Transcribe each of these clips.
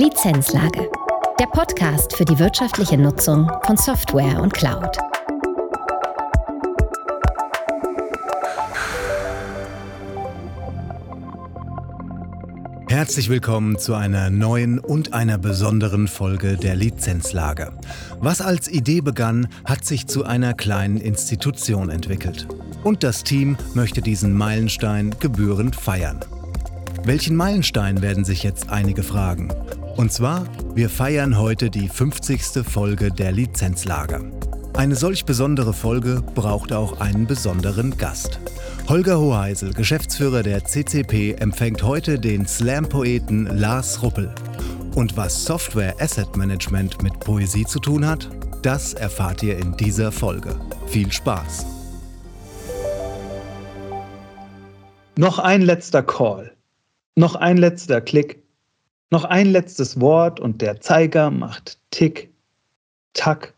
Lizenzlage. Der Podcast für die wirtschaftliche Nutzung von Software und Cloud. Herzlich willkommen zu einer neuen und einer besonderen Folge der Lizenzlage. Was als Idee begann, hat sich zu einer kleinen Institution entwickelt. Und das Team möchte diesen Meilenstein gebührend feiern. Welchen Meilenstein werden sich jetzt einige fragen? Und zwar, wir feiern heute die 50. Folge der Lizenzlage. Eine solch besondere Folge braucht auch einen besonderen Gast. Holger Hoheisel, Geschäftsführer der CCP, empfängt heute den Slam-Poeten Lars Ruppel. Und was Software Asset Management mit Poesie zu tun hat, das erfahrt ihr in dieser Folge. Viel Spaß! Noch ein letzter Call. Noch ein letzter Klick. Noch ein letztes Wort und der Zeiger macht Tick, Tack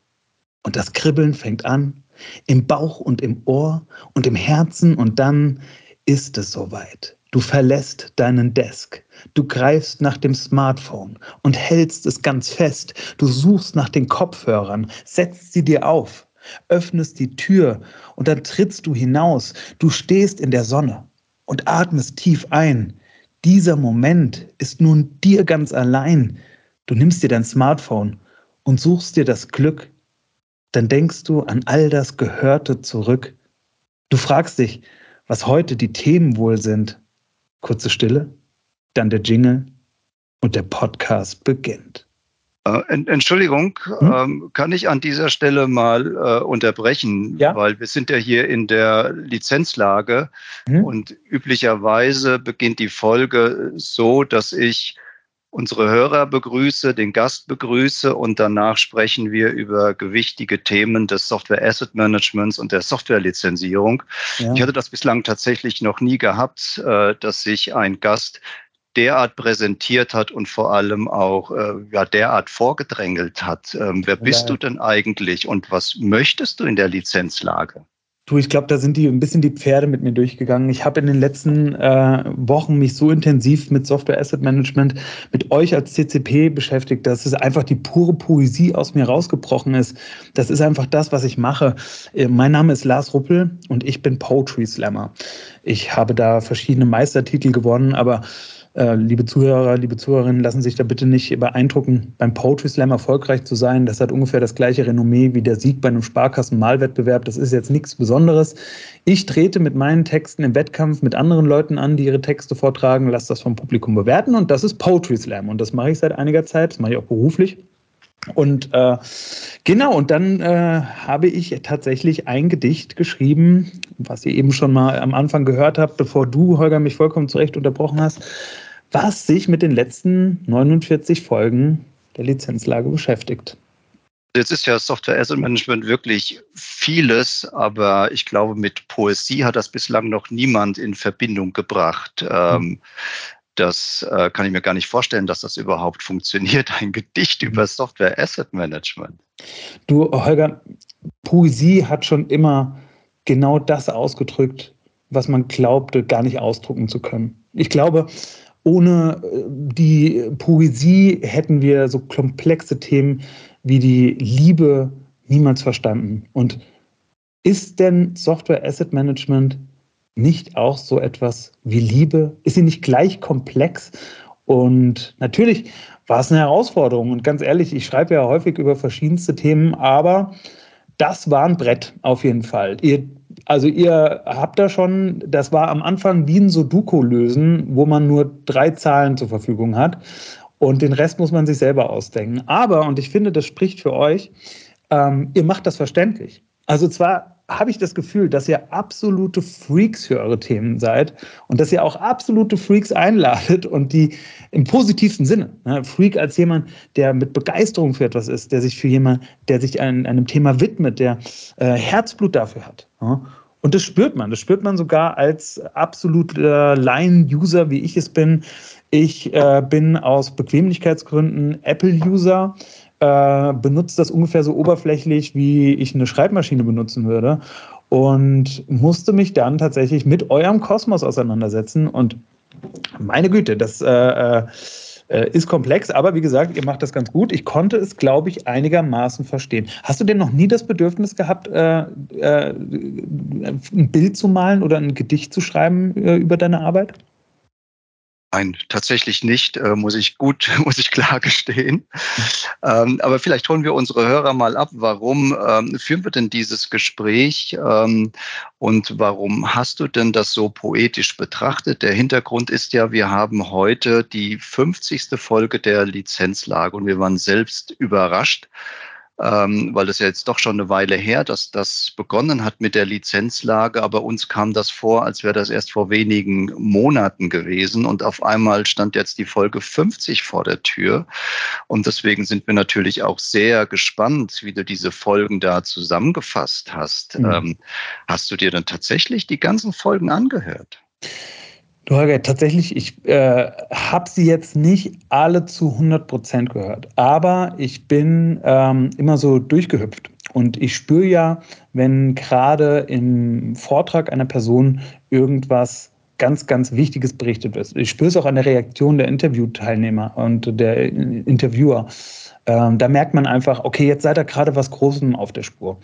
und das Kribbeln fängt an im Bauch und im Ohr und im Herzen und dann ist es soweit. Du verlässt deinen Desk, du greifst nach dem Smartphone und hältst es ganz fest. Du suchst nach den Kopfhörern, setzt sie dir auf, öffnest die Tür und dann trittst du hinaus. Du stehst in der Sonne und atmest tief ein. Dieser Moment ist nun dir ganz allein. Du nimmst dir dein Smartphone und suchst dir das Glück. Dann denkst du an all das Gehörte zurück. Du fragst dich, was heute die Themen wohl sind. Kurze Stille, dann der Jingle und der Podcast beginnt. Äh, Entschuldigung, hm? ähm, kann ich an dieser Stelle mal äh, unterbrechen, ja? weil wir sind ja hier in der Lizenzlage hm? und üblicherweise beginnt die Folge so, dass ich unsere Hörer begrüße, den Gast begrüße und danach sprechen wir über gewichtige Themen des Software Asset Managements und der Softwarelizenzierung. Ja. Ich hatte das bislang tatsächlich noch nie gehabt, äh, dass sich ein Gast derart präsentiert hat und vor allem auch äh, ja, derart vorgedrängelt hat. Ähm, wer bist ja. du denn eigentlich und was möchtest du in der Lizenzlage? Du, ich glaube, da sind die ein bisschen die Pferde mit mir durchgegangen. Ich habe in den letzten äh, Wochen mich so intensiv mit Software Asset Management, mit euch als CCP beschäftigt, dass es einfach die pure Poesie aus mir rausgebrochen ist. Das ist einfach das, was ich mache. Äh, mein Name ist Lars Ruppel und ich bin Poetry Slammer. Ich habe da verschiedene Meistertitel gewonnen, aber äh, liebe Zuhörer, liebe Zuhörerinnen, lassen sich da bitte nicht beeindrucken, beim Poetry Slam erfolgreich zu sein. Das hat ungefähr das gleiche Renommee wie der Sieg bei einem Sparkassen-Malwettbewerb. Das ist jetzt nichts Besonderes. Ich trete mit meinen Texten im Wettkampf mit anderen Leuten an, die ihre Texte vortragen, lasse das vom Publikum bewerten und das ist Poetry Slam. Und das mache ich seit einiger Zeit, das mache ich auch beruflich. Und äh, genau, und dann äh, habe ich tatsächlich ein Gedicht geschrieben, was ihr eben schon mal am Anfang gehört habt, bevor du, Holger, mich vollkommen zurecht unterbrochen hast, was sich mit den letzten 49 Folgen der Lizenzlage beschäftigt. Jetzt ist ja Software Asset Management wirklich vieles, aber ich glaube, mit Poesie hat das bislang noch niemand in Verbindung gebracht. Mhm. Das äh, kann ich mir gar nicht vorstellen, dass das überhaupt funktioniert. Ein Gedicht über Software Asset Management. Du, Holger, Poesie hat schon immer genau das ausgedrückt, was man glaubte, gar nicht ausdrucken zu können. Ich glaube, ohne äh, die Poesie hätten wir so komplexe Themen wie die Liebe niemals verstanden. Und ist denn Software Asset Management nicht auch so etwas wie Liebe? Ist sie nicht gleich komplex? Und natürlich war es eine Herausforderung. Und ganz ehrlich, ich schreibe ja häufig über verschiedenste Themen, aber das war ein Brett auf jeden Fall. Ihr, also ihr habt da schon, das war am Anfang wie ein Sudoku lösen, wo man nur drei Zahlen zur Verfügung hat. Und den Rest muss man sich selber ausdenken. Aber, und ich finde, das spricht für euch, ähm, ihr macht das verständlich. Also zwar habe ich das Gefühl, dass ihr absolute Freaks für eure Themen seid und dass ihr auch absolute Freaks einladet und die im positivsten Sinne. Ne? Freak als jemand, der mit Begeisterung für etwas ist, der sich für jemand, der sich ein, einem Thema widmet, der äh, Herzblut dafür hat. Ja? Und das spürt man. Das spürt man sogar als absoluter Line-User, wie ich es bin. Ich äh, bin aus Bequemlichkeitsgründen Apple-User äh, benutzt das ungefähr so oberflächlich, wie ich eine Schreibmaschine benutzen würde. Und musste mich dann tatsächlich mit eurem Kosmos auseinandersetzen. Und meine Güte, das, äh äh, ist komplex, aber wie gesagt, ihr macht das ganz gut. Ich konnte es, glaube ich, einigermaßen verstehen. Hast du denn noch nie das Bedürfnis gehabt, äh, äh, ein Bild zu malen oder ein Gedicht zu schreiben äh, über deine Arbeit? Nein, tatsächlich nicht, äh, muss ich gut, muss ich klar gestehen. Ähm, aber vielleicht holen wir unsere Hörer mal ab. Warum ähm, führen wir denn dieses Gespräch ähm, und warum hast du denn das so poetisch betrachtet? Der Hintergrund ist ja, wir haben heute die 50. Folge der Lizenzlage und wir waren selbst überrascht, ähm, weil das ja jetzt doch schon eine Weile her, dass das begonnen hat mit der Lizenzlage, aber uns kam das vor, als wäre das erst vor wenigen Monaten gewesen und auf einmal stand jetzt die Folge 50 vor der Tür und deswegen sind wir natürlich auch sehr gespannt, wie du diese Folgen da zusammengefasst hast. Mhm. Ähm, hast du dir dann tatsächlich die ganzen Folgen angehört? Du Holger, tatsächlich, ich äh, habe sie jetzt nicht alle zu 100 Prozent gehört, aber ich bin ähm, immer so durchgehüpft. Und ich spüre ja, wenn gerade im Vortrag einer Person irgendwas ganz, ganz Wichtiges berichtet wird. Ich spüre es auch an der Reaktion der Interviewteilnehmer und der Interviewer. Ähm, da merkt man einfach, okay, jetzt seid ihr gerade was Großem auf der Spur.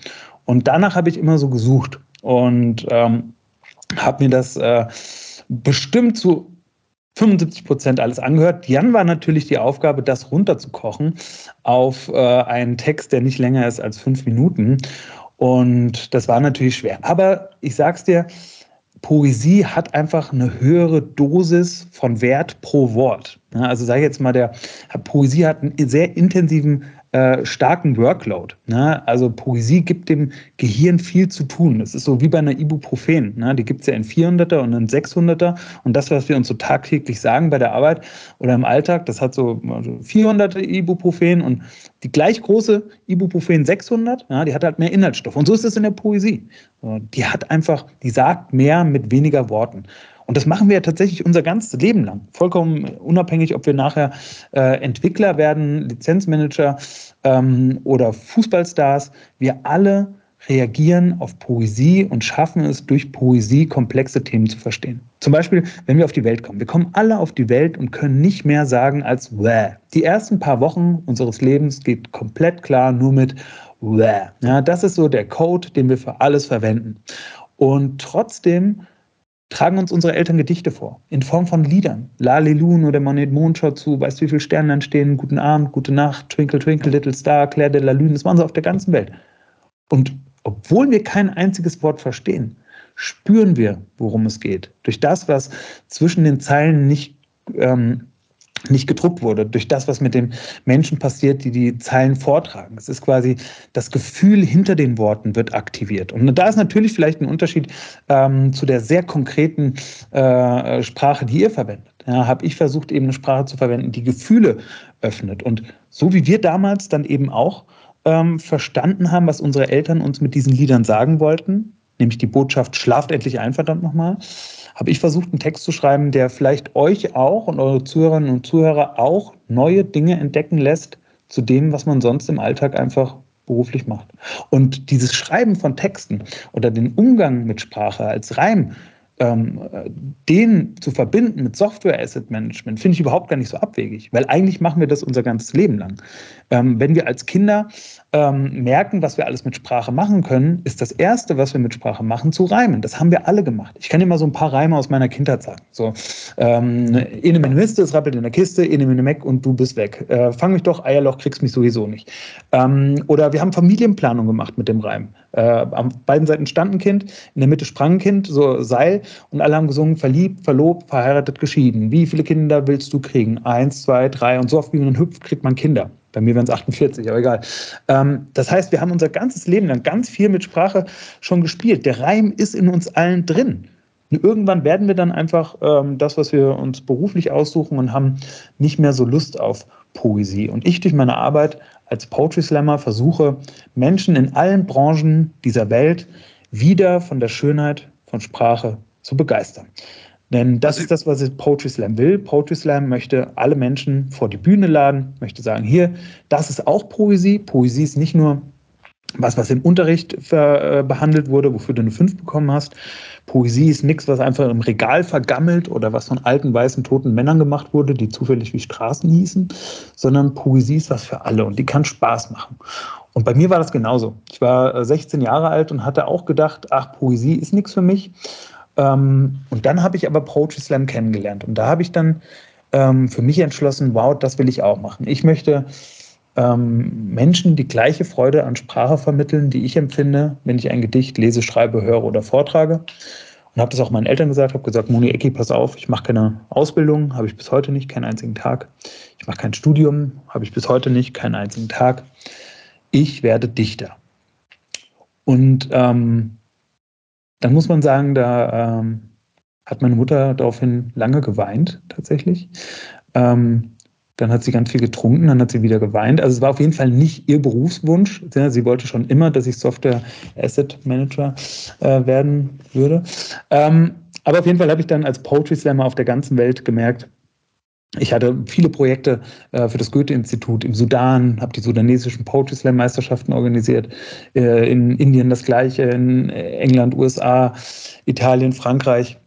Und danach habe ich immer so gesucht und ähm, habe mir das äh, bestimmt zu 75 Prozent alles angehört. Jan war natürlich die Aufgabe, das runterzukochen auf äh, einen Text, der nicht länger ist als fünf Minuten. Und das war natürlich schwer. Aber ich sag's dir, Poesie hat einfach eine höhere Dosis von Wert pro Wort. Also sage ich jetzt mal, der Poesie hat einen sehr intensiven äh, starken Workload. Ne? Also Poesie gibt dem Gehirn viel zu tun. Das ist so wie bei einer Ibuprofen. Ne? Die gibt es ja in 400er und in 600er. Und das, was wir uns so tagtäglich sagen bei der Arbeit oder im Alltag, das hat so 400 also Ibuprofen und die gleich große Ibuprofen 600, ja, die hat halt mehr Inhaltsstoff. Und so ist es in der Poesie. Die hat einfach, die sagt mehr mit weniger Worten. Und das machen wir ja tatsächlich unser ganzes Leben lang. Vollkommen unabhängig, ob wir nachher äh, Entwickler werden, Lizenzmanager ähm, oder Fußballstars. Wir alle reagieren auf Poesie und schaffen es, durch Poesie komplexe Themen zu verstehen. Zum Beispiel, wenn wir auf die Welt kommen. Wir kommen alle auf die Welt und können nicht mehr sagen als Wäh. Die ersten paar Wochen unseres Lebens geht komplett klar nur mit Wäh. Ja, das ist so der Code, den wir für alles verwenden. Und trotzdem tragen uns unsere Eltern Gedichte vor, in Form von Liedern. Lalelun oder Monet Mondschau zu, weißt du, wie viele Sterne dann stehen, Guten Abend, Gute Nacht, Twinkle, Twinkle, Little Star, Claire de la Lune, das machen sie auf der ganzen Welt. Und obwohl wir kein einziges Wort verstehen, spüren wir, worum es geht. Durch das, was zwischen den Zeilen nicht ähm, nicht gedruckt wurde, durch das, was mit den Menschen passiert, die die Zeilen vortragen. Es ist quasi das Gefühl hinter den Worten wird aktiviert. Und da ist natürlich vielleicht ein Unterschied ähm, zu der sehr konkreten äh, Sprache, die ihr verwendet. Ja, habe ich versucht, eben eine Sprache zu verwenden, die Gefühle öffnet. Und so wie wir damals dann eben auch ähm, verstanden haben, was unsere Eltern uns mit diesen Liedern sagen wollten, nämlich die Botschaft, schlaft endlich ein, verdammt nochmal, habe ich versucht, einen Text zu schreiben, der vielleicht euch auch und eure Zuhörerinnen und Zuhörer auch neue Dinge entdecken lässt zu dem, was man sonst im Alltag einfach beruflich macht. Und dieses Schreiben von Texten oder den Umgang mit Sprache als Reim ähm, den zu verbinden mit Software Asset Management, finde ich überhaupt gar nicht so abwegig, weil eigentlich machen wir das unser ganzes Leben lang. Ähm, wenn wir als Kinder ähm, merken, was wir alles mit Sprache machen können, ist das Erste, was wir mit Sprache machen, zu reimen. Das haben wir alle gemacht. Ich kann dir mal so ein paar Reime aus meiner Kindheit sagen. So, ähm, Ene Miste, es rappelt in der Kiste, Ene Mene Meck und du bist weg. Äh, fang mich doch, Eierloch, kriegst mich sowieso nicht. Ähm, oder wir haben Familienplanung gemacht mit dem Reim. Äh, an beiden Seiten stand ein Kind, in der Mitte sprang ein Kind, so Seil, und alle haben gesungen, verliebt, verlobt, verheiratet, geschieden. Wie viele Kinder willst du kriegen? Eins, zwei, drei. Und so oft wie man hüpft, kriegt man Kinder. Bei mir wären es 48, aber egal. Ähm, das heißt, wir haben unser ganzes Leben lang ganz viel mit Sprache schon gespielt. Der Reim ist in uns allen drin. Und irgendwann werden wir dann einfach ähm, das, was wir uns beruflich aussuchen und haben nicht mehr so Lust auf Poesie. Und ich durch meine Arbeit als Poetry Slammer versuche, Menschen in allen Branchen dieser Welt wieder von der Schönheit von Sprache zu begeistern. Denn das ist das, was Poetry Slam will. Poetry Slam möchte alle Menschen vor die Bühne laden, möchte sagen, hier, das ist auch Poesie. Poesie ist nicht nur was, was im Unterricht ver, äh, behandelt wurde, wofür du eine 5 bekommen hast. Poesie ist nichts, was einfach im Regal vergammelt oder was von alten, weißen, toten Männern gemacht wurde, die zufällig wie Straßen hießen, sondern Poesie ist was für alle und die kann Spaß machen. Und bei mir war das genauso. Ich war 16 äh, Jahre alt und hatte auch gedacht, ach, Poesie ist nichts für mich. Ähm, und dann habe ich aber Poetry Slam kennengelernt. Und da habe ich dann ähm, für mich entschlossen, wow, das will ich auch machen. Ich möchte ähm, Menschen die gleiche Freude an Sprache vermitteln, die ich empfinde, wenn ich ein Gedicht lese, schreibe, höre oder vortrage. Und habe das auch meinen Eltern gesagt, habe gesagt, Moni Ecki, pass auf, ich mache keine Ausbildung, habe ich bis heute nicht, keinen einzigen Tag. Ich mache kein Studium, habe ich bis heute nicht, keinen einzigen Tag. Ich werde Dichter. Und ähm, dann muss man sagen, da ähm, hat meine Mutter daraufhin lange geweint, tatsächlich. Ähm, dann hat sie ganz viel getrunken, dann hat sie wieder geweint. Also es war auf jeden Fall nicht ihr Berufswunsch. Sie wollte schon immer, dass ich Software Asset Manager äh, werden würde. Ähm, aber auf jeden Fall habe ich dann als Poetry Slammer auf der ganzen Welt gemerkt, ich hatte viele Projekte äh, für das Goethe-Institut im Sudan, habe die sudanesischen Poetry Slam Meisterschaften organisiert, äh, in Indien das gleiche, in England, USA, Italien, Frankreich.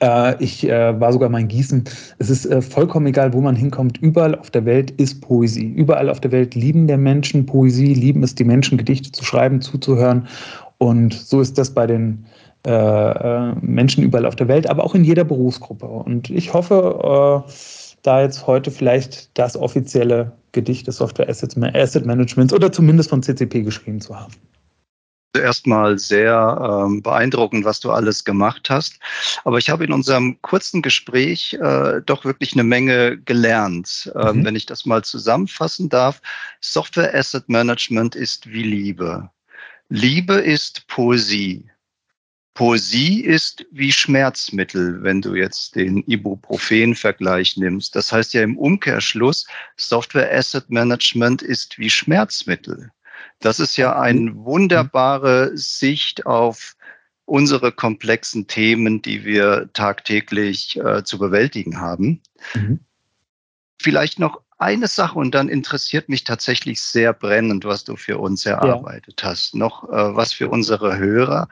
Äh, ich äh, war sogar mal in Gießen. Es ist äh, vollkommen egal, wo man hinkommt. Überall auf der Welt ist Poesie. Überall auf der Welt lieben der Menschen Poesie, lieben es die Menschen, Gedichte zu schreiben, zuzuhören. Und so ist das bei den Menschen überall auf der Welt, aber auch in jeder Berufsgruppe. Und ich hoffe, da jetzt heute vielleicht das offizielle Gedicht des Software Asset Managements oder zumindest von CCP geschrieben zu haben erstmal sehr ähm, beeindruckend, was du alles gemacht hast. Aber ich habe in unserem kurzen Gespräch äh, doch wirklich eine Menge gelernt. Ähm, mhm. Wenn ich das mal zusammenfassen darf, Software Asset Management ist wie Liebe. Liebe ist Poesie. Poesie ist wie Schmerzmittel, wenn du jetzt den Ibuprofen-Vergleich nimmst. Das heißt ja im Umkehrschluss, Software Asset Management ist wie Schmerzmittel. Das ist ja eine wunderbare Sicht auf unsere komplexen Themen, die wir tagtäglich äh, zu bewältigen haben. Mhm. Vielleicht noch eine Sache und dann interessiert mich tatsächlich sehr brennend, was du für uns erarbeitet ja. hast. Noch äh, was für unsere Hörer.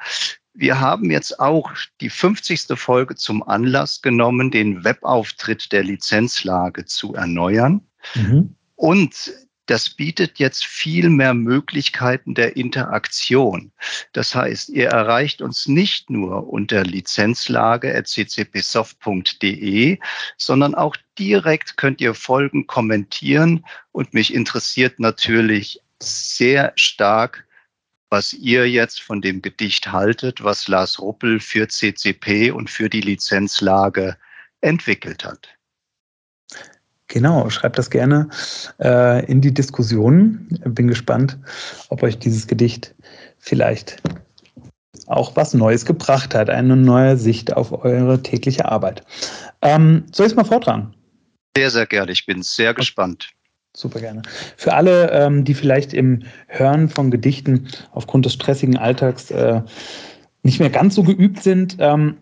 Wir haben jetzt auch die 50. Folge zum Anlass genommen, den Webauftritt der Lizenzlage zu erneuern. Mhm. Und das bietet jetzt viel mehr Möglichkeiten der Interaktion. Das heißt, ihr erreicht uns nicht nur unter lizenzlage.ccpsoft.de, sondern auch direkt könnt ihr Folgen kommentieren und mich interessiert natürlich sehr stark, was ihr jetzt von dem Gedicht haltet, was Lars Ruppel für CCP und für die Lizenzlage entwickelt hat. Genau, schreibt das gerne äh, in die Diskussion. Bin gespannt, ob euch dieses Gedicht vielleicht auch was Neues gebracht hat, eine neue Sicht auf eure tägliche Arbeit. Ähm, soll ich es mal vortragen? Sehr, sehr gerne. Ich bin sehr gespannt. Super gerne. Für alle, ähm, die vielleicht im Hören von Gedichten aufgrund des stressigen Alltags äh, nicht mehr ganz so geübt sind, ähm,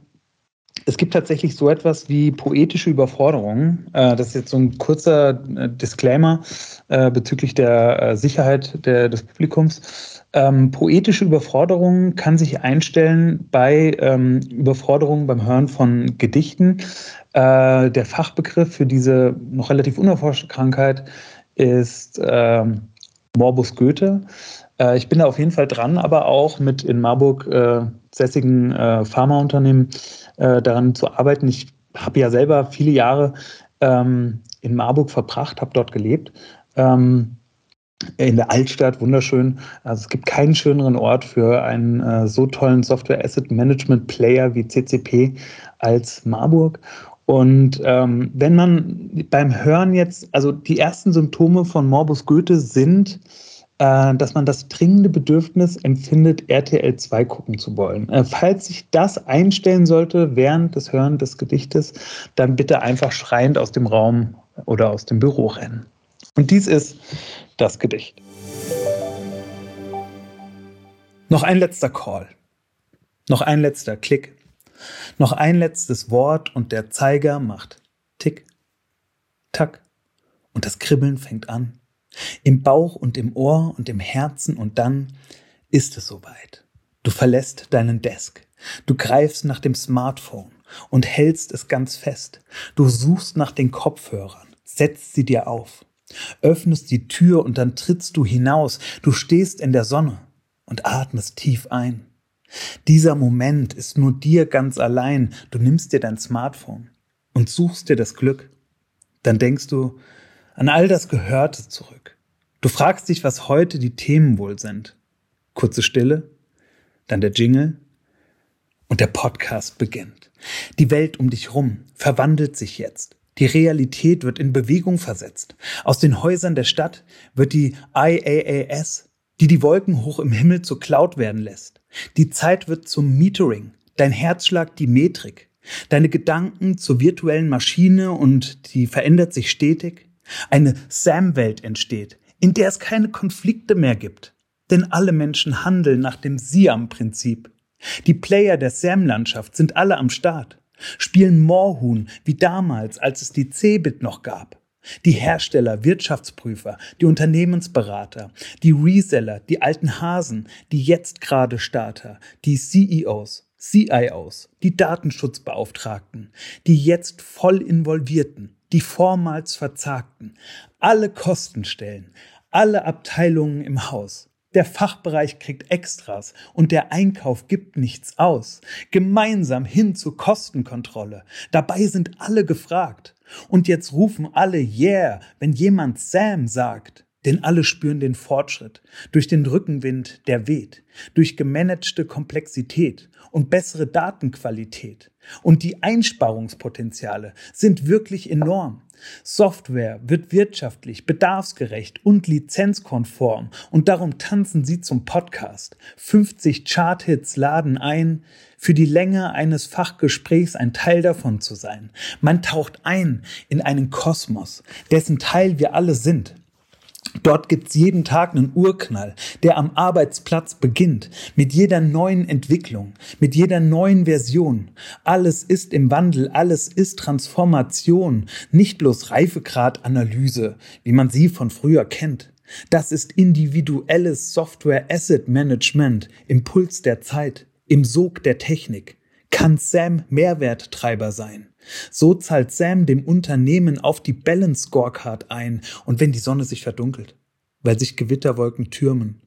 es gibt tatsächlich so etwas wie poetische Überforderung. Äh, das ist jetzt so ein kurzer äh, Disclaimer äh, bezüglich der Sicherheit des Publikums. Ähm, poetische Überforderung kann sich einstellen bei ähm, Überforderung beim Hören von Gedichten. der Fachbegriff für diese noch relativ unerforschte Krankheit ist ähm, Morbus Goethe. ich bin da auf jeden Fall dran, aber auch mit in Marburg sässigen Pharmaunternehmen äh, daran zu arbeiten. Ich habe ja selber viele Jahre ähm, in Marburg verbracht, habe dort gelebt. Ähm, in der Altstadt, wunderschön. Also es gibt keinen schöneren Ort für einen äh, so tollen Software Asset Management Player wie CCP als Marburg. Und ähm, wenn man beim Hören jetzt, also die ersten Symptome von Morbus Goethe sind äh, dass man das dringende Bedürfnis empfindet, RTL 2 gucken zu wollen. Äh, falls sich das einstellen sollte während des Hören des Gedichtes, dann bitte einfach schreiend aus dem Raum oder aus dem Büro rennen. Und dies ist das Gedicht. Noch ein letzter Call. Noch ein letzter Klick. Noch ein letztes Wort und der Zeiger macht Tick, Tack und das Kribbeln fängt an. Im Bauch und im Ohr und im Herzen und dann ist es soweit. Du verlässt deinen Desk. Du greifst nach dem Smartphone und hältst es ganz fest. Du suchst nach den Kopfhörern, setzt sie dir auf, öffnest die Tür und dann trittst du hinaus. Du stehst in der Sonne und atmest tief ein. Dieser Moment ist nur dir ganz allein. Du nimmst dir dein Smartphone und suchst dir das Glück. Dann denkst du an all das Gehörte zurück. Du fragst dich, was heute die Themen wohl sind. Kurze Stille, dann der Jingle und der Podcast beginnt. Die Welt um dich rum verwandelt sich jetzt. Die Realität wird in Bewegung versetzt. Aus den Häusern der Stadt wird die IaaS, die die Wolken hoch im Himmel zur Cloud werden lässt. Die Zeit wird zum Metering, dein Herzschlag die Metrik, deine Gedanken zur virtuellen Maschine und die verändert sich stetig. Eine Sam-Welt entsteht, in der es keine Konflikte mehr gibt. Denn alle Menschen handeln nach dem Siam-Prinzip. Die Player der Sam-Landschaft sind alle am Start, spielen Moorhuhn wie damals, als es die Cebit noch gab. Die Hersteller, Wirtschaftsprüfer, die Unternehmensberater, die Reseller, die alten Hasen, die jetzt gerade Starter, die CEOs, CIOs, die Datenschutzbeauftragten, die jetzt voll involvierten, die vormals verzagten, alle Kostenstellen, alle Abteilungen im Haus. Der Fachbereich kriegt Extras und der Einkauf gibt nichts aus. Gemeinsam hin zur Kostenkontrolle. Dabei sind alle gefragt. Und jetzt rufen alle Yeah, wenn jemand Sam sagt. Denn alle spüren den Fortschritt durch den Rückenwind, der weht, durch gemanagte Komplexität und bessere Datenqualität. Und die Einsparungspotenziale sind wirklich enorm. Software wird wirtschaftlich, bedarfsgerecht und lizenzkonform und darum tanzen sie zum Podcast. 50 Charthits laden ein, für die Länge eines Fachgesprächs ein Teil davon zu sein. Man taucht ein in einen Kosmos, dessen Teil wir alle sind. Dort gibt's jeden Tag einen Urknall, der am Arbeitsplatz beginnt, mit jeder neuen Entwicklung, mit jeder neuen Version. Alles ist im Wandel, alles ist Transformation, nicht bloß Reifegradanalyse, wie man sie von früher kennt. Das ist individuelles Software Asset Management im Puls der Zeit, im Sog der Technik. Kann Sam Mehrwerttreiber sein? So zahlt Sam dem Unternehmen auf die Balance Scorecard ein und wenn die Sonne sich verdunkelt, weil sich Gewitterwolken türmen,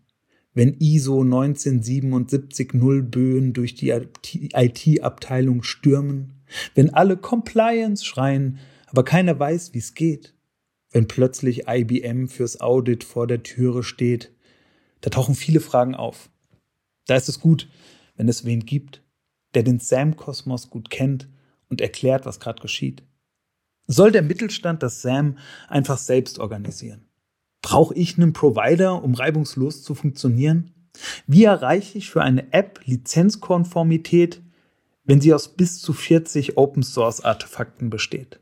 wenn ISO 1977 Nullböen durch die IT-Abteilung stürmen, wenn alle Compliance schreien, aber keiner weiß, wie es geht, wenn plötzlich IBM fürs Audit vor der Türe steht, da tauchen viele Fragen auf. Da ist es gut, wenn es wen gibt, der den Sam-Kosmos gut kennt und erklärt, was gerade geschieht? Soll der Mittelstand das SAM einfach selbst organisieren? Brauche ich einen Provider, um reibungslos zu funktionieren? Wie erreiche ich für eine App Lizenzkonformität, wenn sie aus bis zu 40 Open Source Artefakten besteht?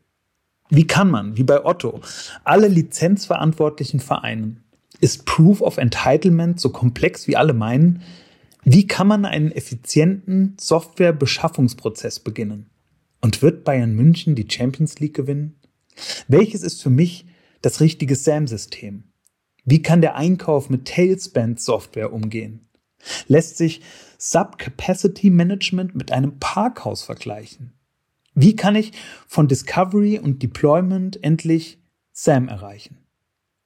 Wie kann man, wie bei Otto, alle lizenzverantwortlichen vereinen? Ist Proof of Entitlement so komplex, wie alle meinen? Wie kann man einen effizienten Softwarebeschaffungsprozess beginnen? Und wird Bayern München die Champions League gewinnen? Welches ist für mich das richtige SAM-System? Wie kann der Einkauf mit Tailspend-Software umgehen? Lässt sich Subcapacity Management mit einem Parkhaus vergleichen? Wie kann ich von Discovery und Deployment endlich SAM erreichen?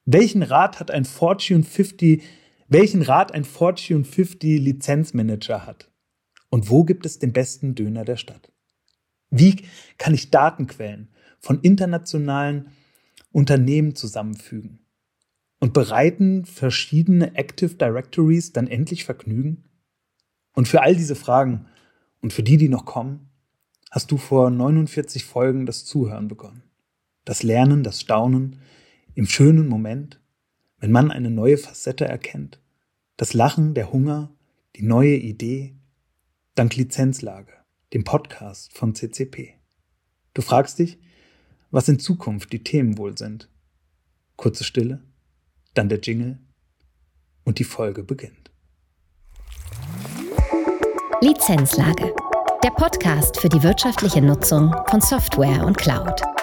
Welchen Rat hat ein Fortune 50, welchen Rat ein Fortune 50 Lizenzmanager hat? Und wo gibt es den besten Döner der Stadt? Wie kann ich Datenquellen von internationalen Unternehmen zusammenfügen? Und bereiten verschiedene Active Directories dann endlich Vergnügen? Und für all diese Fragen und für die, die noch kommen, hast du vor 49 Folgen das Zuhören begonnen. Das Lernen, das Staunen im schönen Moment, wenn man eine neue Facette erkennt. Das Lachen, der Hunger, die neue Idee, dank Lizenzlage dem Podcast von CCP. Du fragst dich, was in Zukunft die Themen wohl sind. Kurze Stille, dann der Jingle und die Folge beginnt. Lizenzlage. Der Podcast für die wirtschaftliche Nutzung von Software und Cloud.